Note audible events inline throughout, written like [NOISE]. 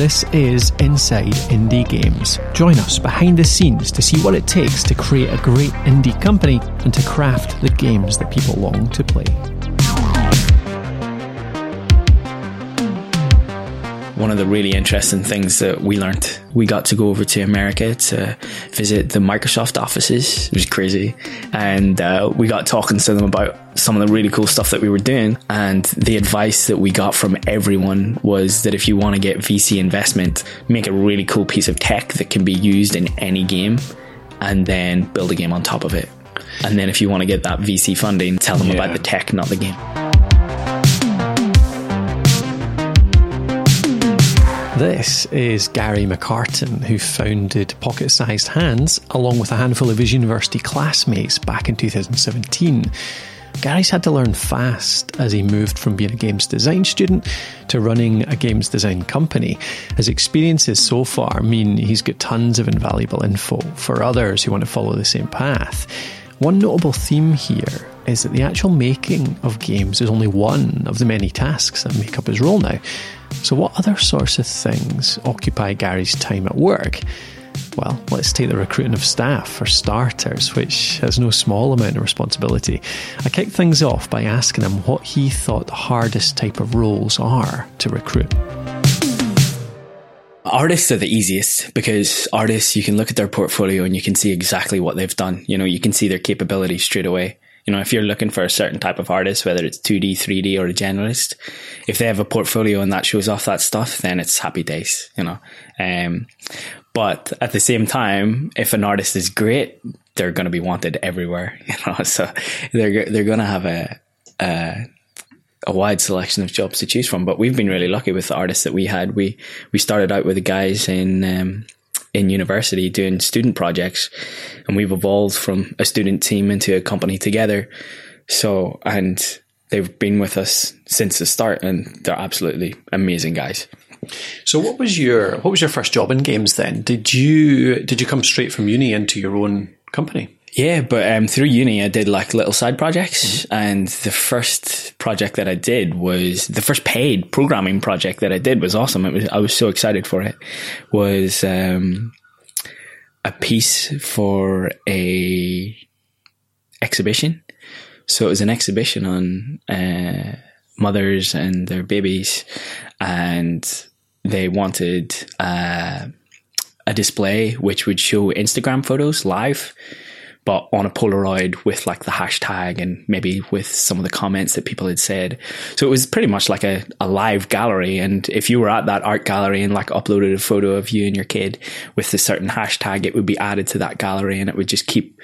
This is Inside Indie Games. Join us behind the scenes to see what it takes to create a great indie company and to craft the games that people long to play. One of the really interesting things that we learned. We got to go over to America to visit the Microsoft offices. It was crazy. And uh, we got talking to them about some of the really cool stuff that we were doing. And the advice that we got from everyone was that if you want to get VC investment, make a really cool piece of tech that can be used in any game and then build a game on top of it. And then if you want to get that VC funding, tell them yeah. about the tech, not the game. This is Gary McCartan, who founded Pocket Sized Hands along with a handful of his university classmates back in 2017. Gary's had to learn fast as he moved from being a games design student to running a games design company. His experiences so far mean he's got tons of invaluable info for others who want to follow the same path. One notable theme here is that the actual making of games is only one of the many tasks that make up his role now. So, what other sorts of things occupy Gary's time at work? Well, let's take the recruiting of staff for starters, which has no small amount of responsibility. I kicked things off by asking him what he thought the hardest type of roles are to recruit. Artists are the easiest because artists, you can look at their portfolio and you can see exactly what they've done. You know, you can see their capabilities straight away. You know, if you're looking for a certain type of artist, whether it's 2D, 3D, or a generalist, if they have a portfolio and that shows off that stuff, then it's happy days, you know. Um, but at the same time, if an artist is great, they're going to be wanted everywhere, [LAUGHS] you know. So they're they're going to have a, a a wide selection of jobs to choose from. But we've been really lucky with the artists that we had. We we started out with the guys in um, in university doing student projects and we've evolved from a student team into a company together. So, and they've been with us since the start and they're absolutely amazing guys. So what was your what was your first job in games then? Did you did you come straight from uni into your own company? Yeah, but um, through uni, I did like little side projects. Mm-hmm. And the first project that I did was the first paid programming project that I did was awesome. It was, I was so excited for it. Was um, a piece for a exhibition. So it was an exhibition on uh, mothers and their babies, and they wanted uh, a display which would show Instagram photos live but on a Polaroid with like the hashtag and maybe with some of the comments that people had said. So it was pretty much like a, a live gallery. And if you were at that art gallery and like uploaded a photo of you and your kid with a certain hashtag, it would be added to that gallery and it would just keep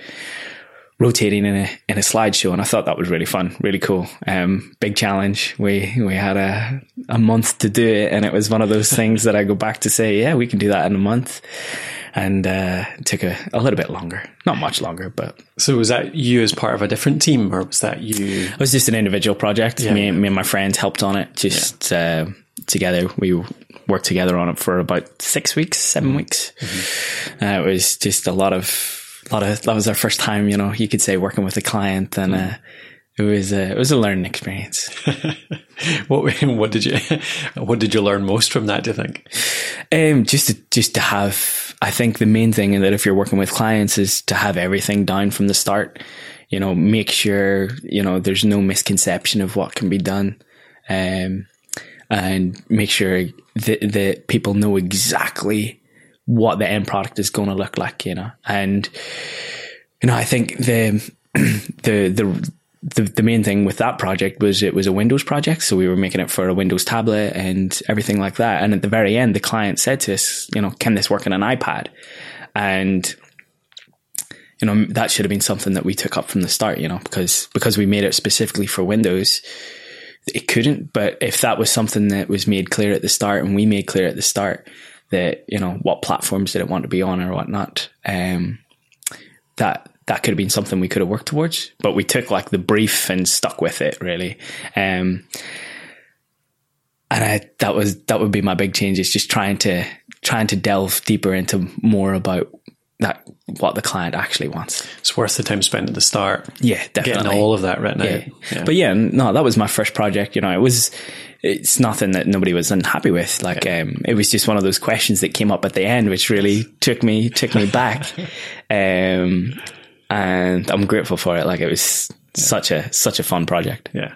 rotating in a in a slideshow, and I thought that was really fun, really cool. Um, big challenge. We we had a a month to do it, and it was one of those [LAUGHS] things that I go back to say, yeah, we can do that in a month and uh, took a, a little bit longer, not much longer, but. So was that you as part of a different team, or was that you? It was just an individual project. Yeah. Me, me and my friends helped on it, just yeah. uh, together. We worked together on it for about six weeks, 7 mm-hmm. weeks. Mm-hmm. Uh, it was just a lot of, a lot of. That was our first time, you know. You could say working with a client, and mm. it was a, it was a learning experience. [LAUGHS] what [LAUGHS] what did you what did you learn most from that? Do you think? Um, just to just to have I think the main thing that if you're working with clients is to have everything down from the start. You know, make sure, you know, there's no misconception of what can be done. Um, and make sure that, that people know exactly what the end product is going to look like, you know. And, you know, I think the, [CLEARS THROAT] the, the, the, the main thing with that project was it was a Windows project. So we were making it for a Windows tablet and everything like that. And at the very end, the client said to us, you know, can this work on an iPad? And, you know, that should have been something that we took up from the start, you know, because, because we made it specifically for Windows, it couldn't. But if that was something that was made clear at the start and we made clear at the start that, you know, what platforms did it want to be on or whatnot, um, that, that could have been something we could have worked towards, but we took like the brief and stuck with it really. Um, and I, that was, that would be my big change is just trying to, trying to delve deeper into more about that what the client actually wants. It's worth the time spent at the start. Yeah, definitely. Getting all of that written yeah. out. Yeah. But yeah, no, that was my first project. You know, it was, it's nothing that nobody was unhappy with. Like, um, it was just one of those questions that came up at the end, which really took me, took me back. [LAUGHS] um, and I'm grateful for it. Like, it was such a, such a fun project. Yeah.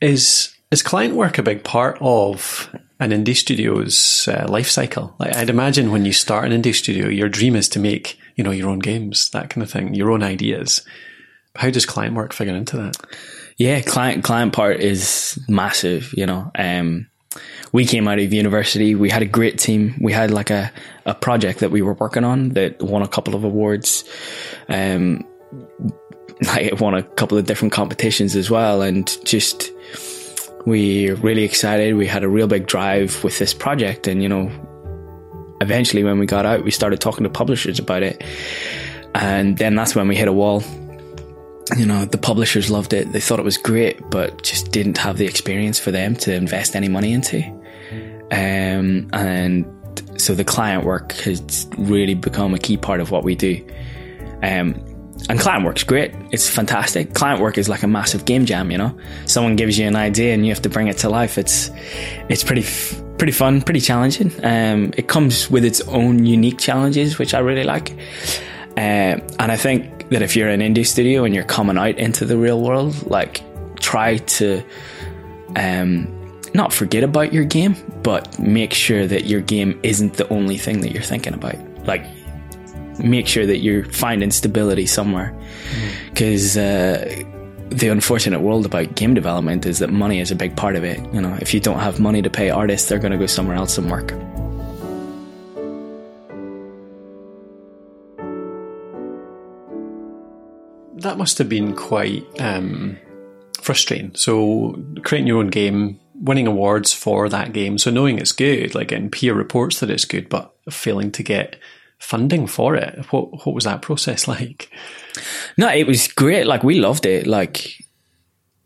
Is, is client work a big part of an indie studio's uh, life cycle? Like, I'd imagine when you start an indie studio, your dream is to make, you know, your own games, that kind of thing, your own ideas. How does client work figure into that? Yeah, client client part is massive. You know, um, we came out of university. We had a great team. We had like a, a project that we were working on that won a couple of awards. Um, it won a couple of different competitions as well, and just we were really excited. We had a real big drive with this project, and you know, eventually when we got out, we started talking to publishers about it, and then that's when we hit a wall you know, the publishers loved it. They thought it was great, but just didn't have the experience for them to invest any money into. Um, and so the client work has really become a key part of what we do. Um, and client work's great. It's fantastic. Client work is like a massive game jam, you know. Someone gives you an idea and you have to bring it to life. It's it's pretty pretty fun, pretty challenging. Um, it comes with its own unique challenges, which I really like. Uh, and I think that if you're an indie studio and you're coming out into the real world, like try to um, not forget about your game, but make sure that your game isn't the only thing that you're thinking about. Like, make sure that you're finding stability somewhere. Because uh, the unfortunate world about game development is that money is a big part of it. You know, if you don't have money to pay artists, they're going to go somewhere else and work. That must have been quite um, frustrating. So creating your own game, winning awards for that game, so knowing it's good, like getting peer reports that it's good, but failing to get funding for it. What what was that process [LAUGHS] like? No, it was great. Like we loved it. Like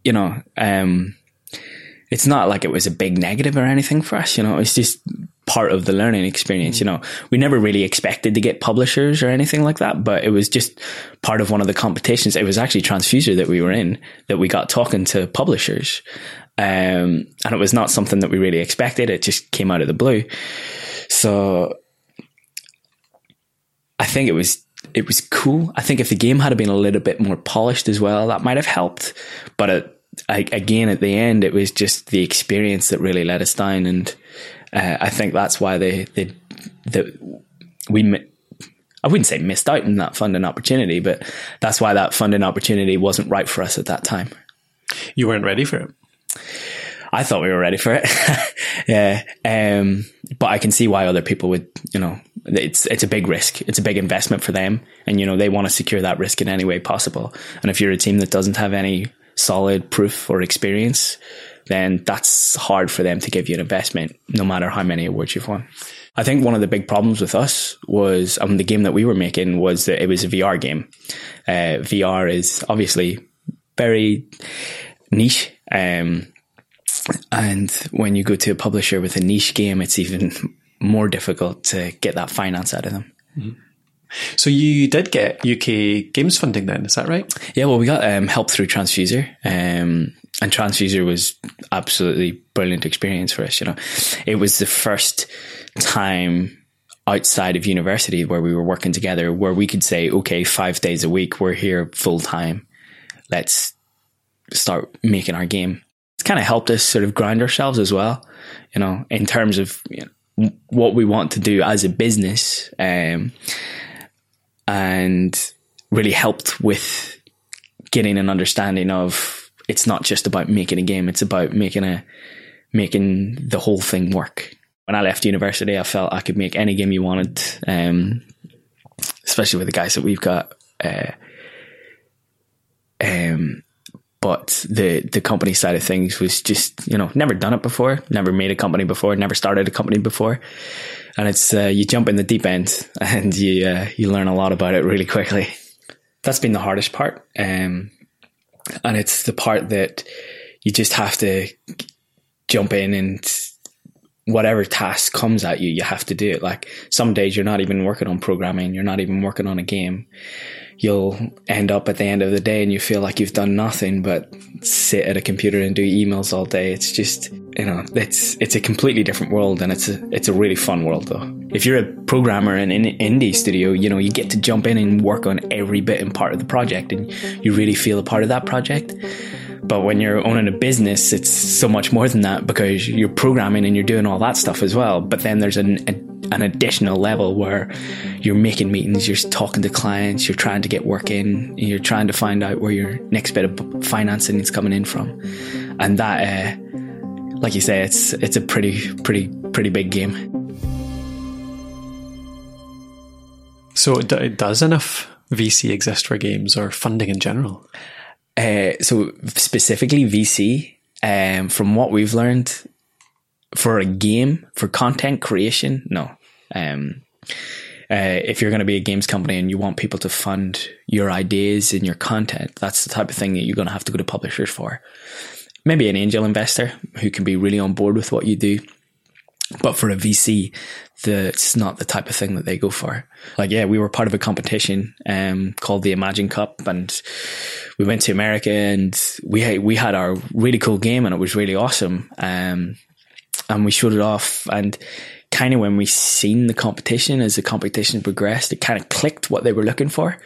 you know, um, it's not like it was a big negative or anything for us. You know, it's just part of the learning experience. You know, we never really expected to get publishers or anything like that, but it was just part of one of the competitions. It was actually Tranzfuser that we were in that we got talking to publishers. Um, and it was not something that we really expected. It just came out of the blue. So I think it was it was cool. I think if the game had been a little bit more polished as well, that might have helped. But it, I, again, at the end, it was just the experience that really let us down, and uh, I think that's why they they the we. I wouldn't say missed out on that funding opportunity, but that's why that funding opportunity wasn't right for us at that time. You weren't ready for it. I thought we were ready for it. [LAUGHS] yeah. Um, but I can see why other people would, you know, it's, it's a big risk. It's a big investment for them. And, you know, they want to secure that risk in any way possible. And if you're a team that doesn't have any solid proof or experience, then that's hard for them to give you an investment, no matter how many awards you've won. I think one of the big problems with us was um, the game that we were making was that it was a VR game. Uh, VR is obviously very niche. Um, and when you go to a publisher with a niche game, it's even more difficult to get that finance out of them. Mm-hmm. So you did get UK games funding then, is that right? Yeah, well, we got um, help through Tranzfuser, um, and Tranzfuser was absolutely brilliant experience for us. You know, it was the first time outside of university where we were working together, where we could say, okay, five days a week, we're here full time. Let's start making our game. It's kind of helped us sort of grind ourselves as well, you know, in terms of you know, what we want to do as a business. Um, and really helped with getting an understanding of it's not just about making a game, it's about making a making the whole thing work. When I left university, I felt I could make any game you wanted, um, especially with the guys that we've got. Uh, um, but the the company side of things was just you know never done it before, never made a company before, never started a company before, and it's uh, you jump in the deep end [LAUGHS] and you uh, you learn a lot about it really quickly. That's been the hardest part, um, and it's the part that you just have to jump in and whatever task comes at you, you have to do it. Like some days you're not even working on programming, you're not even working on a game. You'll end up at the end of the day and you feel like you've done nothing but sit at a computer and do emails all day. It's just, you know, it's it's a completely different world and it's a it's a really fun world though. If you're a programmer in an indie studio, you know, you get to jump in and work on every bit and part of the project and you really feel a part of that project. But when you're owning a business, it's so much more than that because you're programming and you're doing all that stuff as well. But then there's an, an additional level where you're making meetings, you're talking to clients, you're trying to get work in, you're trying to find out where your next bit of financing is coming in from. And that, uh, like you say, it's, it's a pretty, pretty, pretty big game. So, does enough VC exist for games or funding in general? Uh, so specifically VC, um, from what we've learned, for a game for content creation, no. Um, uh, if you're going to be a games company and you want people to fund your ideas and your content, that's the type of thing that you're going to have to go to publishers for. Maybe an angel investor who can be really on board with what you do. But for a VC, the, it's not the type of thing that they go for. Like, yeah, we were part of a competition um, called the Imagine Cup, and we went to America, and we we had our really cool game, and it was really awesome. Um, and we showed it off, and kind of when we seen the competition as the competition progressed, it kind of clicked what they were looking for,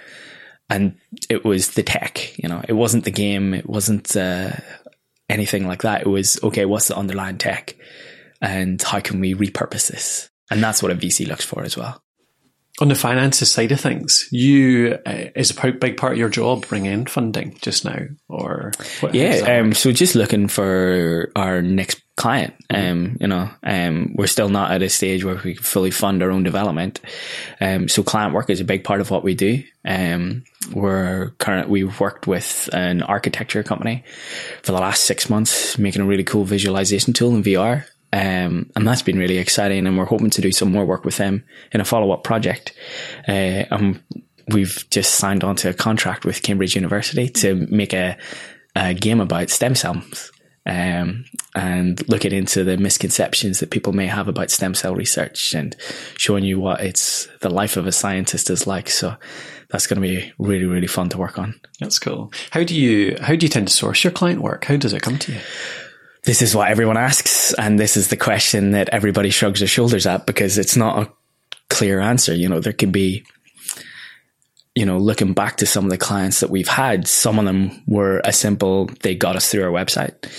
and it was the tech. You know, it wasn't the game, it wasn't uh, anything like that. It was okay. What's the underlying tech? and how can we repurpose this? And that's what a VC looks for as well. On the finances side of things, you uh, is a big part of your job bring in funding just now, or what, yeah. Um, so just looking for our next client. Mm-hmm. Um, you know, um, we're still not at a stage where we can fully fund our own development. Um, so client work is a big part of what we do. Um, we're current, we've worked with an architecture company for the last six months, making a really cool visualization tool in VR. Um, and that's been really exciting. And we're hoping to do some more work with them in a follow up project. Uh, and we've just signed on to a contract with Cambridge University to make a, a game about stem cells. Um, and looking into the misconceptions that people may have about stem cell research and showing you what it's the life of a scientist is like. So that's going to be really, really fun to work on. That's cool. How do you, how do you tend to source your client work? How does it come to you? This is what everyone asks. And this is the question that everybody shrugs their shoulders at because it's not a clear answer. You know, there could be, you know, looking back to some of the clients that we've had, some of them were a simple, they got us through our website.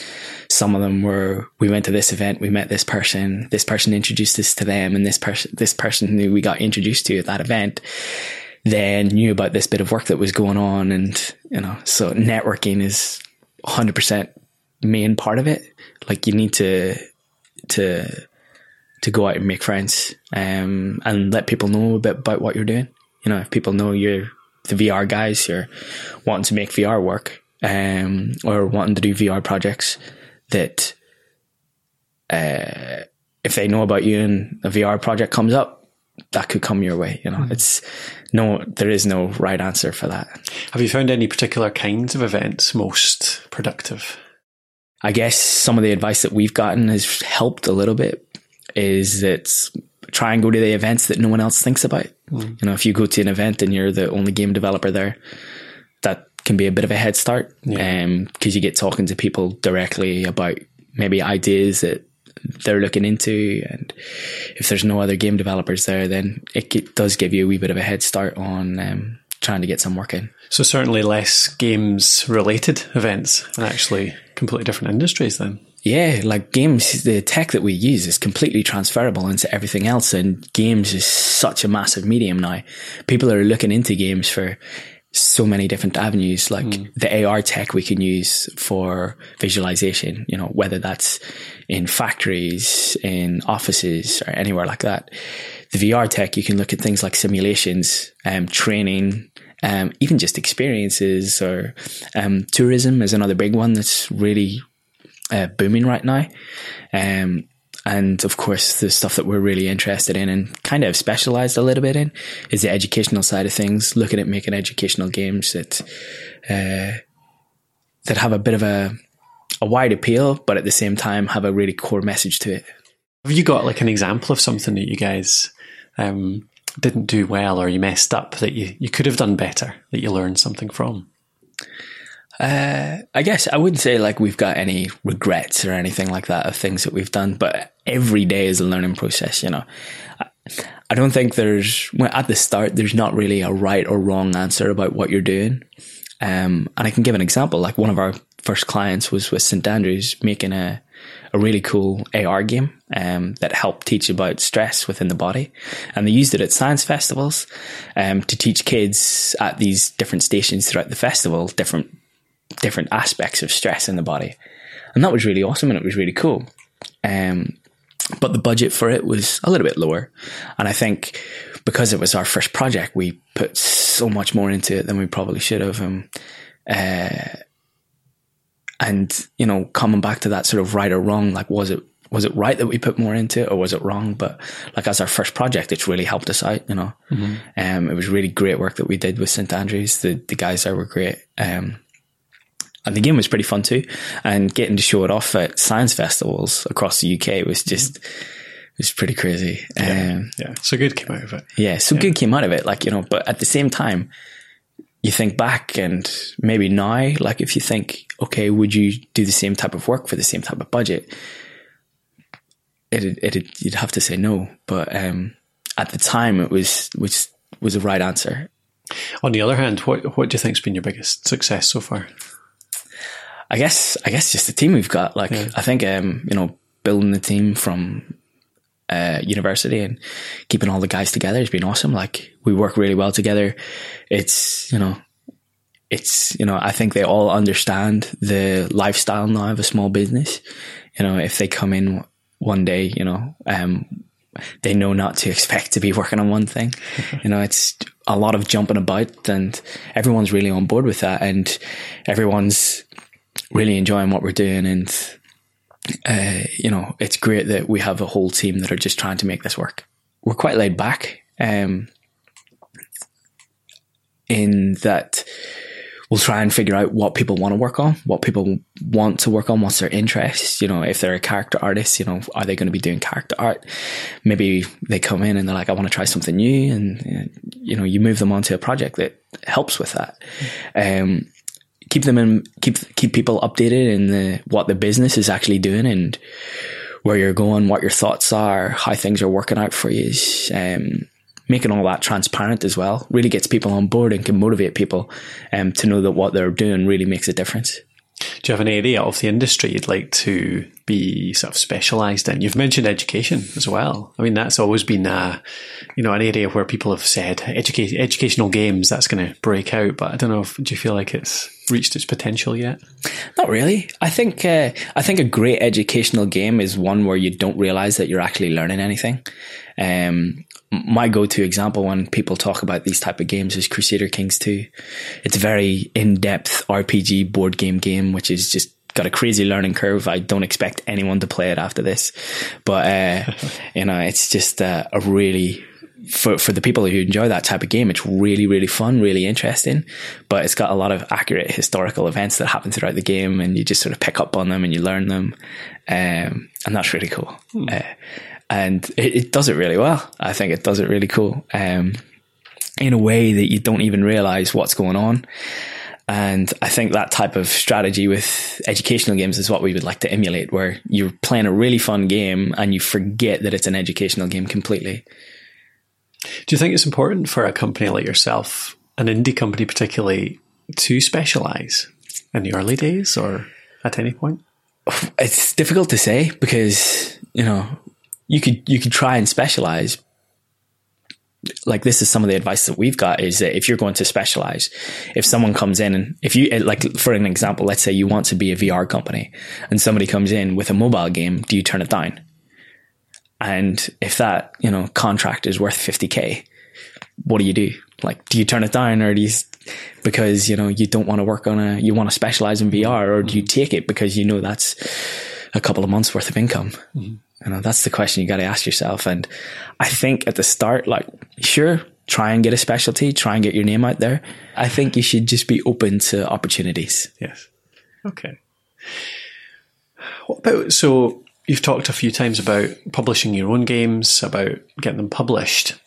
Some of them were, we went to this event, we met this person, this person introduced us to them, and this person, this person who we got introduced to at that event then knew about this bit of work that was going on. And, you know, so networking is 100% main part of it. Like you need to to to go out and make friends um, and let people know a bit about what you're doing. You know, if people know you're the VR guys, you're wanting to make VR work um, or wanting to do VR projects, that uh, if they know about you and a VR project comes up, that could come your way. You know, mm. it's no, there is no right answer for that. Have you found any particular kinds of events most productive? I guess some of the advice that we've gotten has helped a little bit is that try and go to the events that no one else thinks about. Mm. You know, if you go to an event and you're the only game developer there, that can be a bit of a head start. Yeah. Um, you get talking to people directly about maybe ideas that they're looking into. And if there's no other game developers there, then it does give you a wee bit of a head start on, um, trying to get some work in. So certainly less games related events and actually completely different industries then. Yeah, like games, the tech that we use is completely transferable into everything else. And games is such a massive medium now. People are looking into games for so many different avenues, like mm. the AR tech we can use for visualization, you know, whether that's in factories, in offices or anywhere like that. The VR tech, you can look at things like simulations, um, training, um, even just experiences or um, tourism is another big one that's really uh, booming right now. Um, and of course, the stuff that we're really interested in and kind of specialized a little bit in is the educational side of things, looking at making educational games that, uh, that have a bit of a, a wide appeal, but at the same time have a really core message to it. Have you got like an example of something that you guys um, didn't do well or you messed up that you, you could have done better that you learned something from? Uh, I guess I wouldn't say like we've got any regrets or anything like that of things that we've done, but every day is a learning process, you know. I, I don't think there's, well, at the start, there's not really a right or wrong answer about what you're doing. Um, and I can give an example. Like one of our first clients was with St. Andrews making a, a really cool AR game um, that helped teach about stress within the body. And they used it at science festivals um, to teach kids at these different stations throughout the festival different different aspects of stress in the body. And that was really awesome and it was really cool. Um, but the budget for it was a little bit lower. And I think because it was our first project, we put so much more into it than we probably should have. Um, uh, and, you know, coming back to that sort of right or wrong, like, was it, was it right that we put more into it or was it wrong? But like as our first project, it's really helped us out, you know. Mm-hmm. Um, it was really great work that we did with St. Andrews. The, the guys there were great. Um, and the game was pretty fun too. And getting to show it off at science festivals across the UK was just, it was pretty crazy. Yeah, um, yeah. so good came out of it. Yeah, so yeah. good came out of it. Like, you know, but at the same time, you think back and maybe now, like if you think, okay, would you do the same type of work for the same type of budget? It, it, you'd have to say no. But, um, at the time it was, was, was the right answer. On the other hand, what, what do you think's been your biggest success so far? I guess I guess just the team we've got. Like yeah. I think um, you know building the team from uh, university and keeping all the guys together has been awesome. Like we work really well together. It's you know it's you know I think they all understand the lifestyle now of a small business. You know if they come in one day, you know um, they know not to expect to be working on one thing. [LAUGHS] you know, it's a lot of jumping about and everyone's really on board with that and everyone's really enjoying what we're doing and uh, you know it's great that we have a whole team that are just trying to make this work we're quite laid back um, in that we'll try and figure out what people want to work on, what people want to work on, what's their interest. You know, if they're a character artist, you know, are they going to be doing character art? Maybe they come in and they're like, I want to try something new. And, you know, you move them onto a project that helps with that. Um, keep them in keep keep people updated in the what the business is actually doing and where you're going, what your thoughts are, how things are working out for you. Um, making all that transparent as well really gets people on board and can motivate people um, to know that what they're doing really makes a difference. Do you have an area of the industry you'd like to be sort of specialised in? You've mentioned education as well. I mean, that's always been a, you know, an area where people have said education, educational games that's going to break out. But I don't know. If, do you feel like it's reached its potential yet? Not really. I think uh, I think a great educational game is one where you don't realise that you're actually learning anything. Um, my go-to example when people talk about these type of games is Crusader Kings 2. It's a very in-depth RPG board game game, which is just got a crazy learning curve. I don't expect anyone to play it after this, but, uh, [LAUGHS] you know, it's just uh, a really, for, for the people who enjoy that type of game, it's really, really fun, really interesting, but it's got a lot of accurate historical events that happen throughout the game and you just sort of pick up on them and you learn them. Um, and that's really cool. Hmm. Uh, and it, it, does it really well. I think it does it really cool. Um, in a way that you don't even realize what's going on. And I think that type of strategy with educational games is what we would like to emulate, where you're playing a really fun game and you forget that it's an educational game completely. Do you think it's important for a company like yourself, an indie company particularly, to specialize in the early days or at any point? It's difficult to say because, you know, you could you could try and specialize. Like this is some of the advice that we've got is that if you're going to specialize if someone comes in and if you like for an example let's say you want to be a vr company and somebody comes in with a mobile game do you turn it down? And if that you know contract is worth 50k what do you do? Like do you turn it down or do you because you know you don't want to work on a you want to specialize in vr or do you take it because you know that's a couple of months worth of income? Mm-hmm. You know, that's the question you got to ask yourself. And I think at the start, like, sure, try and get a specialty, try and get your name out there. I think you should just be open to opportunities. Yes. Okay. What about, so you've talked a few times about publishing your own games, about getting them published.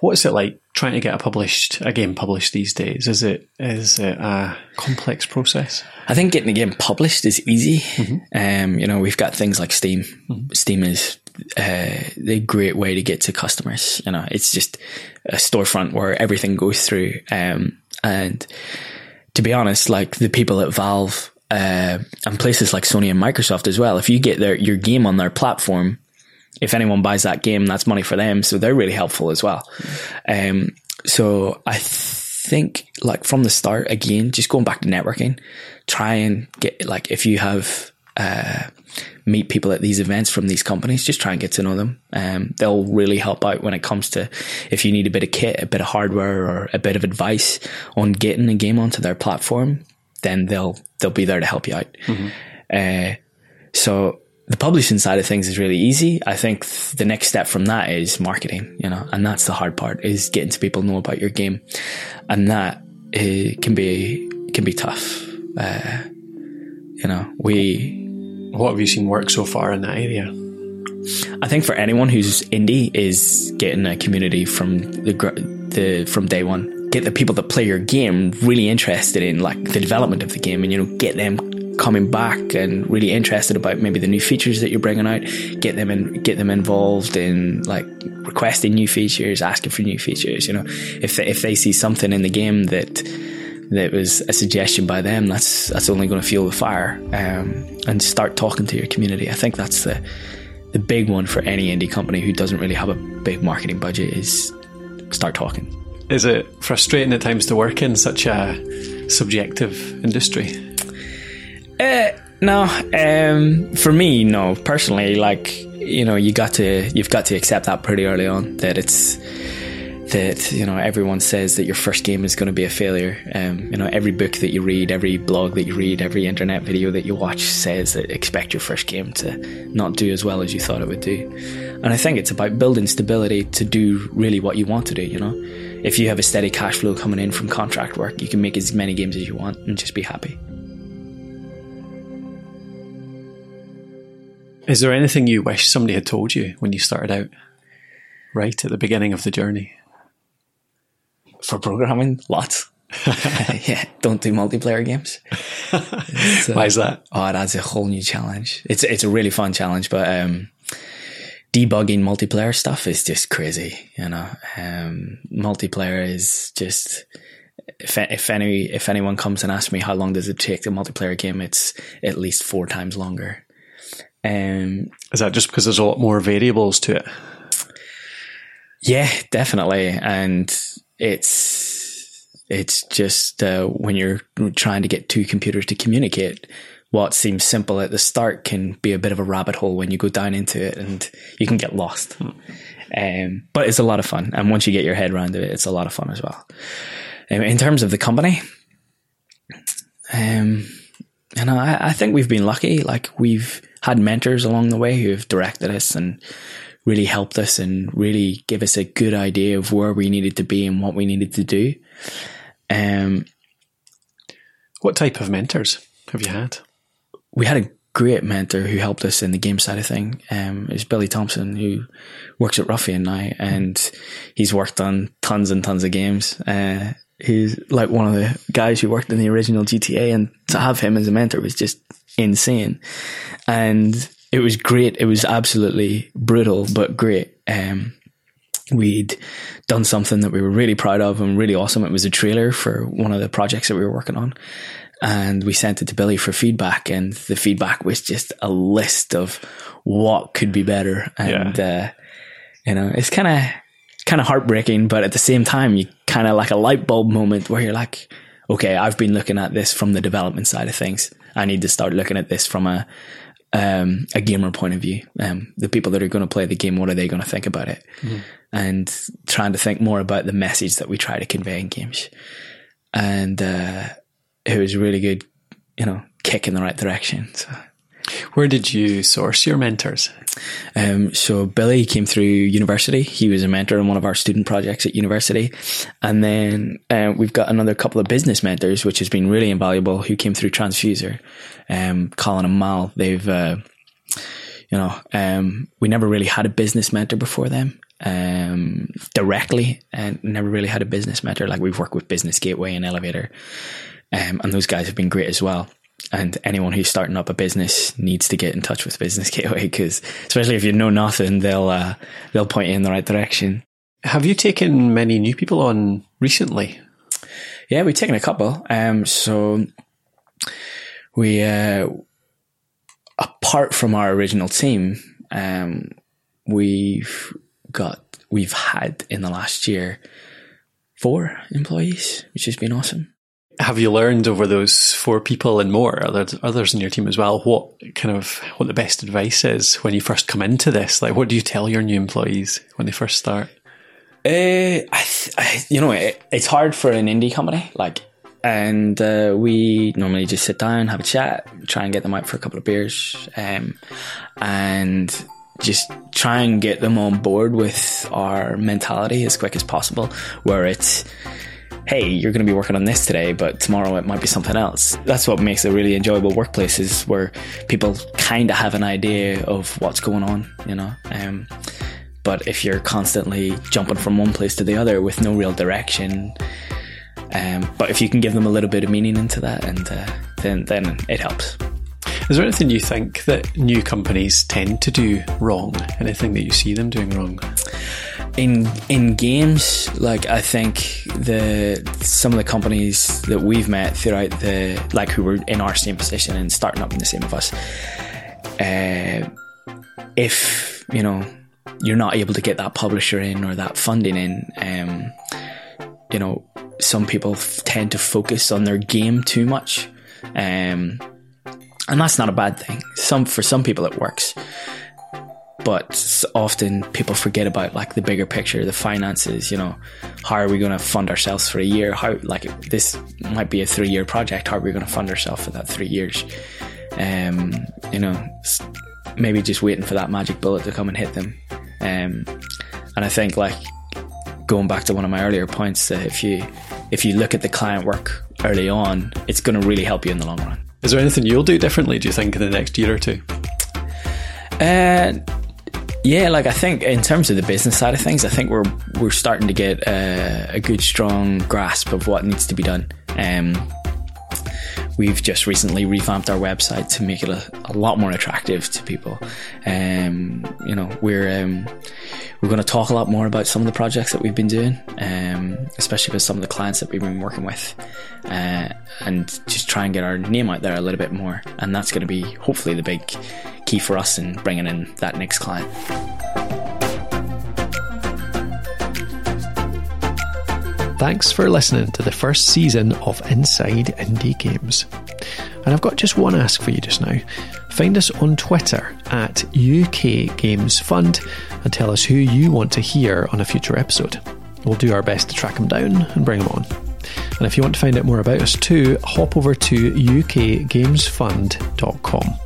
What is it like trying to get a published a game published these days? Is it is it a complex process? I think getting a game published is easy. Mm-hmm. Um, you know, we've got things like Steam. Mm-hmm. Steam is uh, a great way to get to customers. You know, it's just a storefront where everything goes through. Um, and to be honest, like the people at Valve uh, and places like Sony and Microsoft as well, if you get their your game on their platform, if anyone buys that game, that's money for them. So they're really helpful as well. Um, so I think like from the start, again, just going back to networking, try and get like, if you have, uh, meet people at these events from these companies, just try and get to know them. Um, they'll really help out when it comes to if you need a bit of kit, a bit of hardware or a bit of advice on getting a game onto their platform, then they'll, they'll be there to help you out. Mm-hmm. Uh, so the publishing side of things is really easy. I think the next step from that is marketing, you know, and that's the hard part is getting to people know about your game. And that uh, can be, can be tough. Uh, you know, we. What have you seen work so far in that area? I think for anyone who's indie is getting a community from the, the, from day one. Get the people that play your game really interested in like the development of the game and, you know, get them coming back and really interested about maybe the new features that you're bringing out, get them in, get them involved in like requesting new features, asking for new features. You know, if they, if they see something in the game that that was a suggestion by them, that's that's only going to fuel the fire. Um, and start talking to your community. I think that's the the big one for any indie company who doesn't really have a big marketing budget is start talking. Is it frustrating at times to work in such a subjective industry? Uh, no, um, for me, no. Personally, like you know, you got to you've got to accept that pretty early on that it's that you know everyone says that your first game is going to be a failure. Um, you know, every book that you read, every blog that you read, every internet video that you watch says that expect your first game to not do as well as you thought it would do. And I think it's about building stability to do really what you want to do. You know, if you have a steady cash flow coming in from contract work, you can make as many games as you want and just be happy. Is there anything you wish somebody had told you when you started out, right at the beginning of the journey? For programming, lots. [LAUGHS] [LAUGHS] yeah, don't do multiplayer games. [LAUGHS] Uh, Why is that? Oh, that's a whole new challenge. It's it's a really fun challenge, but um, debugging multiplayer stuff is just crazy. You know, um, multiplayer is just if if any if anyone comes and asks me how long does it take to multiplayer game, it's at least four times longer. Um, Is that just because there's a lot more variables to it? Yeah, definitely, and it's it's just uh, when you're trying to get two computers to communicate, what seems simple at the start can be a bit of a rabbit hole when you go down into it, and you can get lost. Hmm. Um, but it's a lot of fun, and once you get your head around it, it's a lot of fun as well. Um, in terms of the company, um, and I, I think we've been lucky. Like we've had mentors along the way who have directed us and really helped us and really give us a good idea of where we needed to be and what we needed to do. Um, what type of mentors have you had? We had a great mentor who helped us in the game side of thing. Um, it's Billy Thomson who works at Ruffian now, and he's worked on tons and tons of games. Uh, he's like one of the guys who worked in the original GTA, and to have him as a mentor was just insane. And it was great. It was absolutely brutal, but great. Um, we'd done something that we were really proud of and really awesome. It was a trailer for one of the projects that we were working on. And we sent it to Billy for feedback, and the feedback was just a list of what could be better. And, yeah. uh, you know, it's kind of, kind of heartbreaking, but at the same time, you kind of like a light bulb moment where you're like, okay, I've been looking at this from the development side of things. I need to start looking at this from a um, a gamer point of view. Um, the people that are going to play the game, what are they going to think about it? Mm-hmm. And trying to think more about the message that we try to convey in games. And uh, it was really good, you know, kick in the right direction. So. Where did you source your mentors? Um, so Billy came through university. He was a mentor in one of our student projects at university. And then uh, we've got another couple of business mentors, which has been really invaluable, who came through Tranzfuser. Um, Colin and Mal, they've, uh, You know, um, we never really had a business mentor before them um, directly, and never really had a business mentor. Like we've worked with Business Gateway and Elevator, um, and those guys have been great as well. And anyone who's starting up a business needs to get in touch with Business [LAUGHS] Gateway because, especially if you know nothing, they'll uh, they'll point you in the right direction. Have you taken many new people on recently? Yeah, we've taken a couple. Um, so we, uh, apart from our original team, um, we've got we've had in the last year four employees, which has been awesome. Have you learned over those four people and more, others, others in your team as well, what kind of what the best advice is when you first come into this? Like, what do you tell your new employees when they first start? Uh, I, th- I, you know, it, it's hard for an indie company, like, and uh, we normally just sit down, have a chat, try and get them out for a couple of beers, um, and just try and get them on board with our mentality as quick as possible, where it's hey, you're going to be working on this today, but tomorrow it might be something else. That's what makes a really enjoyable workplace is where people kind of have an idea of what's going on, you know. Um, but if you're constantly jumping from one place to the other with no real direction, um, but if you can give them a little bit of meaning into that, and uh, then then it helps. Is there anything you think that new companies tend to do wrong? Anything that you see them doing wrong? In in games, like I think the some of the companies that we've met throughout the like who were in our same position and starting up in the same of us, uh, if you know you're not able to get that publisher in or that funding in, um, you know some people f- tend to focus on their game too much, um, and that's not a bad thing. Some for some people it works but often people forget about like the bigger picture, the finances. You know, how are we going to fund ourselves for a year? How like this might be a three year project. How are we going to fund ourselves for that three years? Um, you know, maybe just waiting for that magic bullet to come and hit them. Um, and I think like going back to one of my earlier points that if you if you look at the client work early on, it's going to really help you in the long run. Is there anything you'll do differently? Do you think in the next year or two? Uh, yeah, like I think in terms of the business side of things, I think we're we're starting to get a, a good, strong grasp of what needs to be done. Um, we've just recently revamped our website to make it a, a lot more attractive to people. Um, you know, we're um, we're going to talk a lot more about some of the projects that we've been doing, um, especially with some of the clients that we've been working with, uh, and just try and get our name out there a little bit more. And that's going to be hopefully the big key for us in bringing in that next client. Thanks for listening to the first season of Inside Indie Games. And I've got just one ask for you just now. Find us on Twitter at UK Games Fund and tell us who you want to hear on a future episode. We'll do our best to track them down and bring them on. And if you want to find out more about us too, hop over to ukgamesfund.com.